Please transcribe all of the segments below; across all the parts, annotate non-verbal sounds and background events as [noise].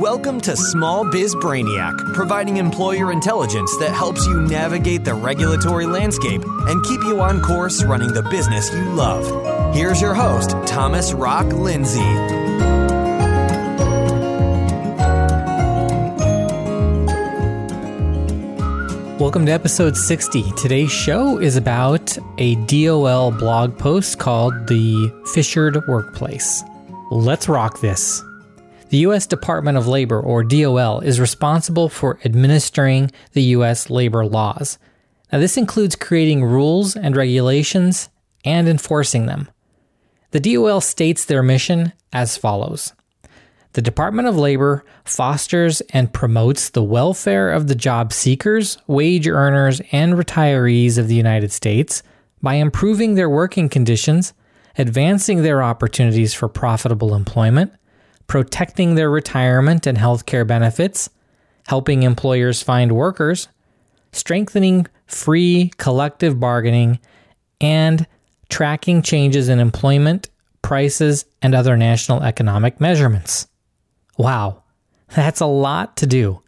Welcome to Small Biz Brainiac, providing employer intelligence that helps you navigate the regulatory landscape and keep you on course running the business you love. Here's your host, Thomas Rock Lindsay. Welcome to episode 60. Today's show is about a DOL blog post called The Fissured Workplace. Let's rock this. The U.S. Department of Labor, or DOL, is responsible for administering the U.S. labor laws. Now, this includes creating rules and regulations and enforcing them. The DOL states their mission as follows The Department of Labor fosters and promotes the welfare of the job seekers, wage earners, and retirees of the United States by improving their working conditions, advancing their opportunities for profitable employment protecting their retirement and health care benefits, helping employers find workers, strengthening free collective bargaining, and tracking changes in employment, prices, and other national economic measurements. Wow, that's a lot to do.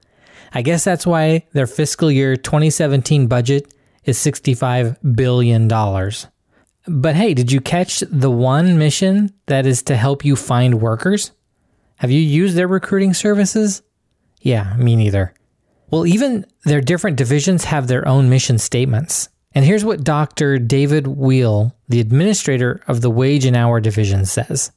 I guess that's why their fiscal year 2017 budget is $65 billion. But hey, did you catch the one mission that is to help you find workers? Have you used their recruiting services? Yeah, me neither. Well, even their different divisions have their own mission statements. And here's what Dr. David Weil, the administrator of the Wage and Hour Division, says.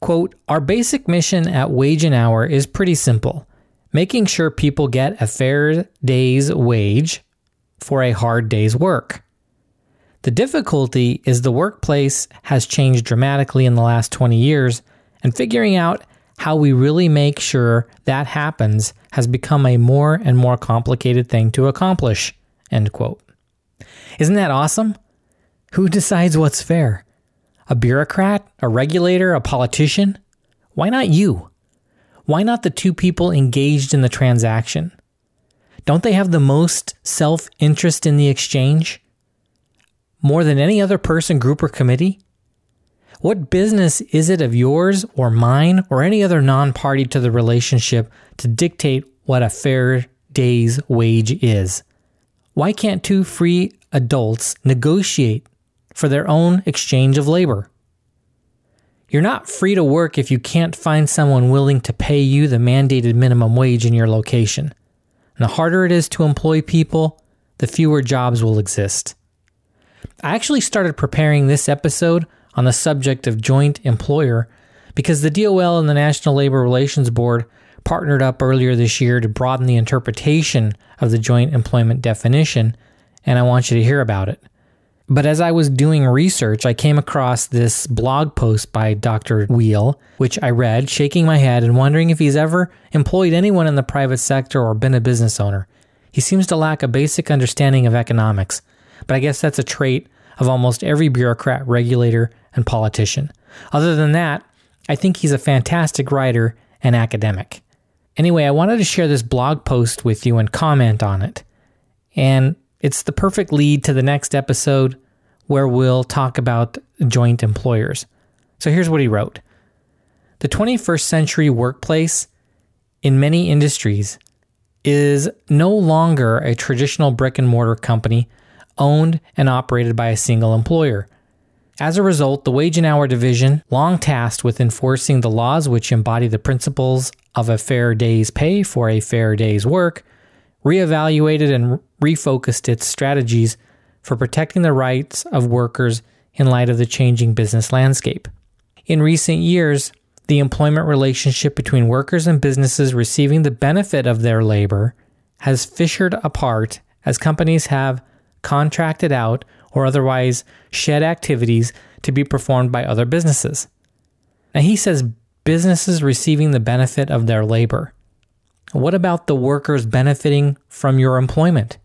Quote, Our basic mission at Wage and Hour is pretty simple making sure people get a fair day's wage for a hard day's work. The difficulty is the workplace has changed dramatically in the last 20 years, and figuring out how we really make sure that happens has become a more and more complicated thing to accomplish. End quote. Isn't that awesome? Who decides what's fair? A bureaucrat, a regulator, a politician? Why not you? Why not the two people engaged in the transaction? Don't they have the most self interest in the exchange? More than any other person, group, or committee? What business is it of yours or mine or any other non party to the relationship to dictate what a fair day's wage is? Why can't two free adults negotiate for their own exchange of labor? You're not free to work if you can't find someone willing to pay you the mandated minimum wage in your location. And the harder it is to employ people, the fewer jobs will exist. I actually started preparing this episode on the subject of joint employer because the DOL and the National Labor Relations Board partnered up earlier this year to broaden the interpretation of the joint employment definition, and I want you to hear about it. But as I was doing research, I came across this blog post by Dr. Weil, which I read, shaking my head and wondering if he's ever employed anyone in the private sector or been a business owner. He seems to lack a basic understanding of economics, but I guess that's a trait of almost every bureaucrat, regulator, and politician. Other than that, I think he's a fantastic writer and academic. Anyway, I wanted to share this blog post with you and comment on it. And it's the perfect lead to the next episode where we'll talk about joint employers. So here's what he wrote The 21st century workplace in many industries is no longer a traditional brick and mortar company owned and operated by a single employer. As a result, the Wage and Hour Division, long tasked with enforcing the laws which embody the principles of a fair day's pay for a fair day's work, reevaluated and refocused its strategies for protecting the rights of workers in light of the changing business landscape. In recent years, the employment relationship between workers and businesses receiving the benefit of their labor has fissured apart as companies have contracted out or otherwise shed activities to be performed by other businesses. Now he says businesses receiving the benefit of their labor. What about the workers benefiting from your employment?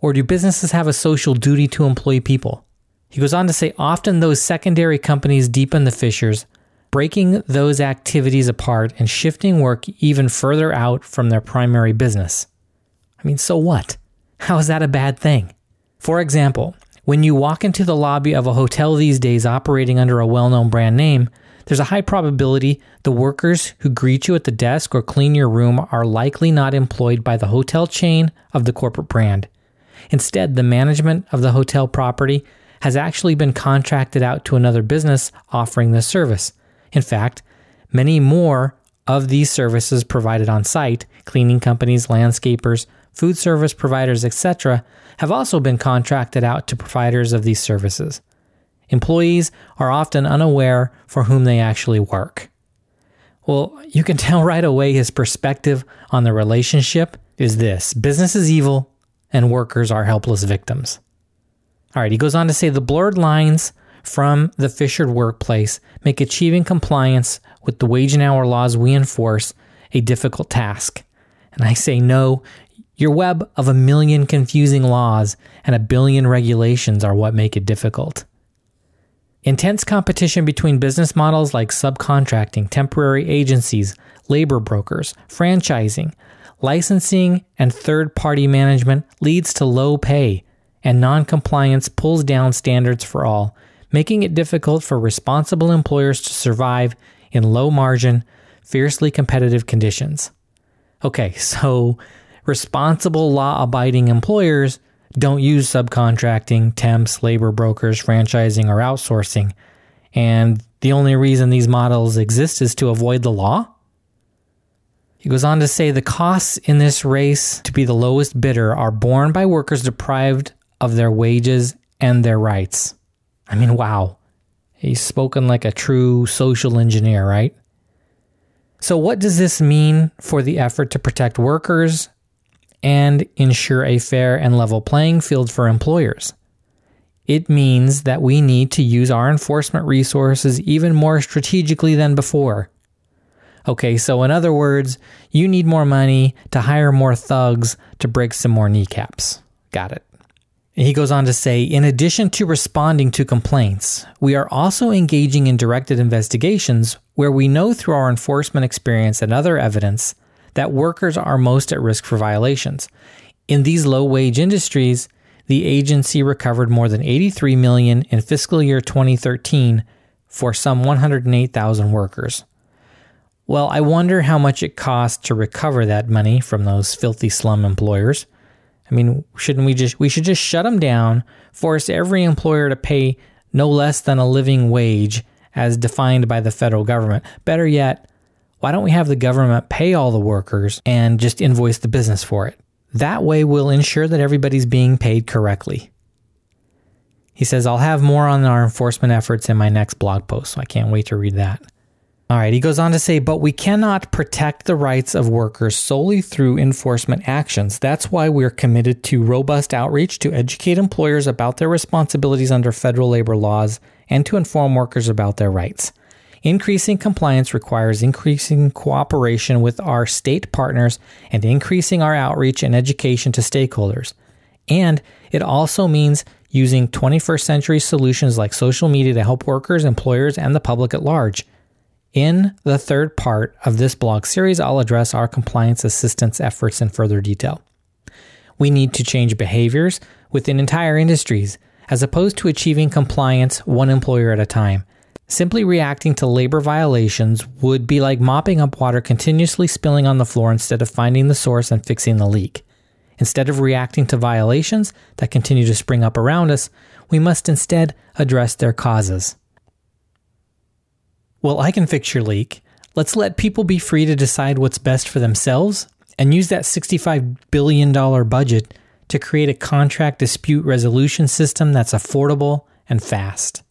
Or do businesses have a social duty to employ people? He goes on to say often those secondary companies deepen the fissures, breaking those activities apart and shifting work even further out from their primary business. I mean, so what? How is that a bad thing? For example, when you walk into the lobby of a hotel these days operating under a well known brand name, there's a high probability the workers who greet you at the desk or clean your room are likely not employed by the hotel chain of the corporate brand. Instead, the management of the hotel property has actually been contracted out to another business offering this service. In fact, many more of these services provided on site, cleaning companies, landscapers, food service providers, etc., have also been contracted out to providers of these services. Employees are often unaware for whom they actually work. Well, you can [laughs] tell right away his perspective on the relationship is this business is evil and workers are helpless victims. All right, he goes on to say the blurred lines from the fissured workplace make achieving compliance with the wage and hour laws we enforce a difficult task. And I say, no, your web of a million confusing laws and a billion regulations are what make it difficult. Intense competition between business models like subcontracting, temporary agencies, labor brokers, franchising, licensing, and third party management leads to low pay, and non-compliance pulls down standards for all, making it difficult for responsible employers to survive in low margin, fiercely competitive conditions. Okay, [laughs] so responsible law abiding employers don't use subcontracting, temps, labor brokers, franchising, or outsourcing. And the only reason these models exist is to avoid the law? He goes on to say the costs in this race to be the lowest bidder are borne by workers deprived of their wages and their rights. I mean, wow. He's spoken like a true social engineer, right? So, what does this mean for the effort to protect workers and ensure a fair and level playing field for employers. It means that we need to use our enforcement resources even more strategically than before. Okay, so in other words, you need more money to hire more thugs to break some more kneecaps. Got it. He goes on to say, in addition to responding to complaints, we are also engaging in directed investigations where we know through our enforcement experience and other evidence that workers are most at risk for violations. In these low wage industries, the agency recovered more than 83 million in fiscal year 2013 for some 108,000 workers. Well, I wonder how much it costs to recover that money from those filthy slum employers. I mean, shouldn't we just we should just shut them down, force every employer to pay no less than a living wage as defined by the federal government. Better yet, why don't we have the government pay all the workers and just invoice the business for it? That way, we'll ensure that everybody's being paid correctly. He says, I'll have more on our enforcement efforts in my next blog post, so I can't wait to read that. All right, he goes on to say, but we cannot protect the rights of workers solely through enforcement actions. That's why we're committed to robust outreach to educate employers about their responsibilities under federal labor laws and to inform workers about their rights. Increasing compliance requires increasing cooperation with our state partners and increasing our outreach and education to stakeholders. And it also means using 21st century solutions like social media to help workers, employers, and the public at large. In the third part of this blog series, I'll address our compliance assistance efforts in further detail. We need to change behaviors within entire industries as opposed to achieving compliance one employer at a time. Simply reacting to labor violations would be like mopping up water continuously spilling on the floor instead of finding the source and fixing the leak. Instead of reacting to violations that continue to spring up around us, we must instead address their causes. Well, I can fix your leak. Let's let people be free to decide what's best for themselves and use that $65 billion budget to create a contract dispute resolution system that's affordable and fast.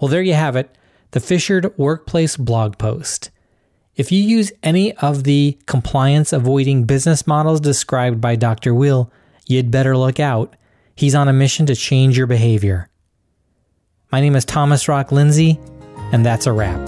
Well, there you have it the Fissured Workplace blog post. If you use any of the compliance avoiding business models described by Dr. Weil, you'd better look out. He's on a mission to change your behavior. My name is Thomas Rock Lindsay, and that's a wrap.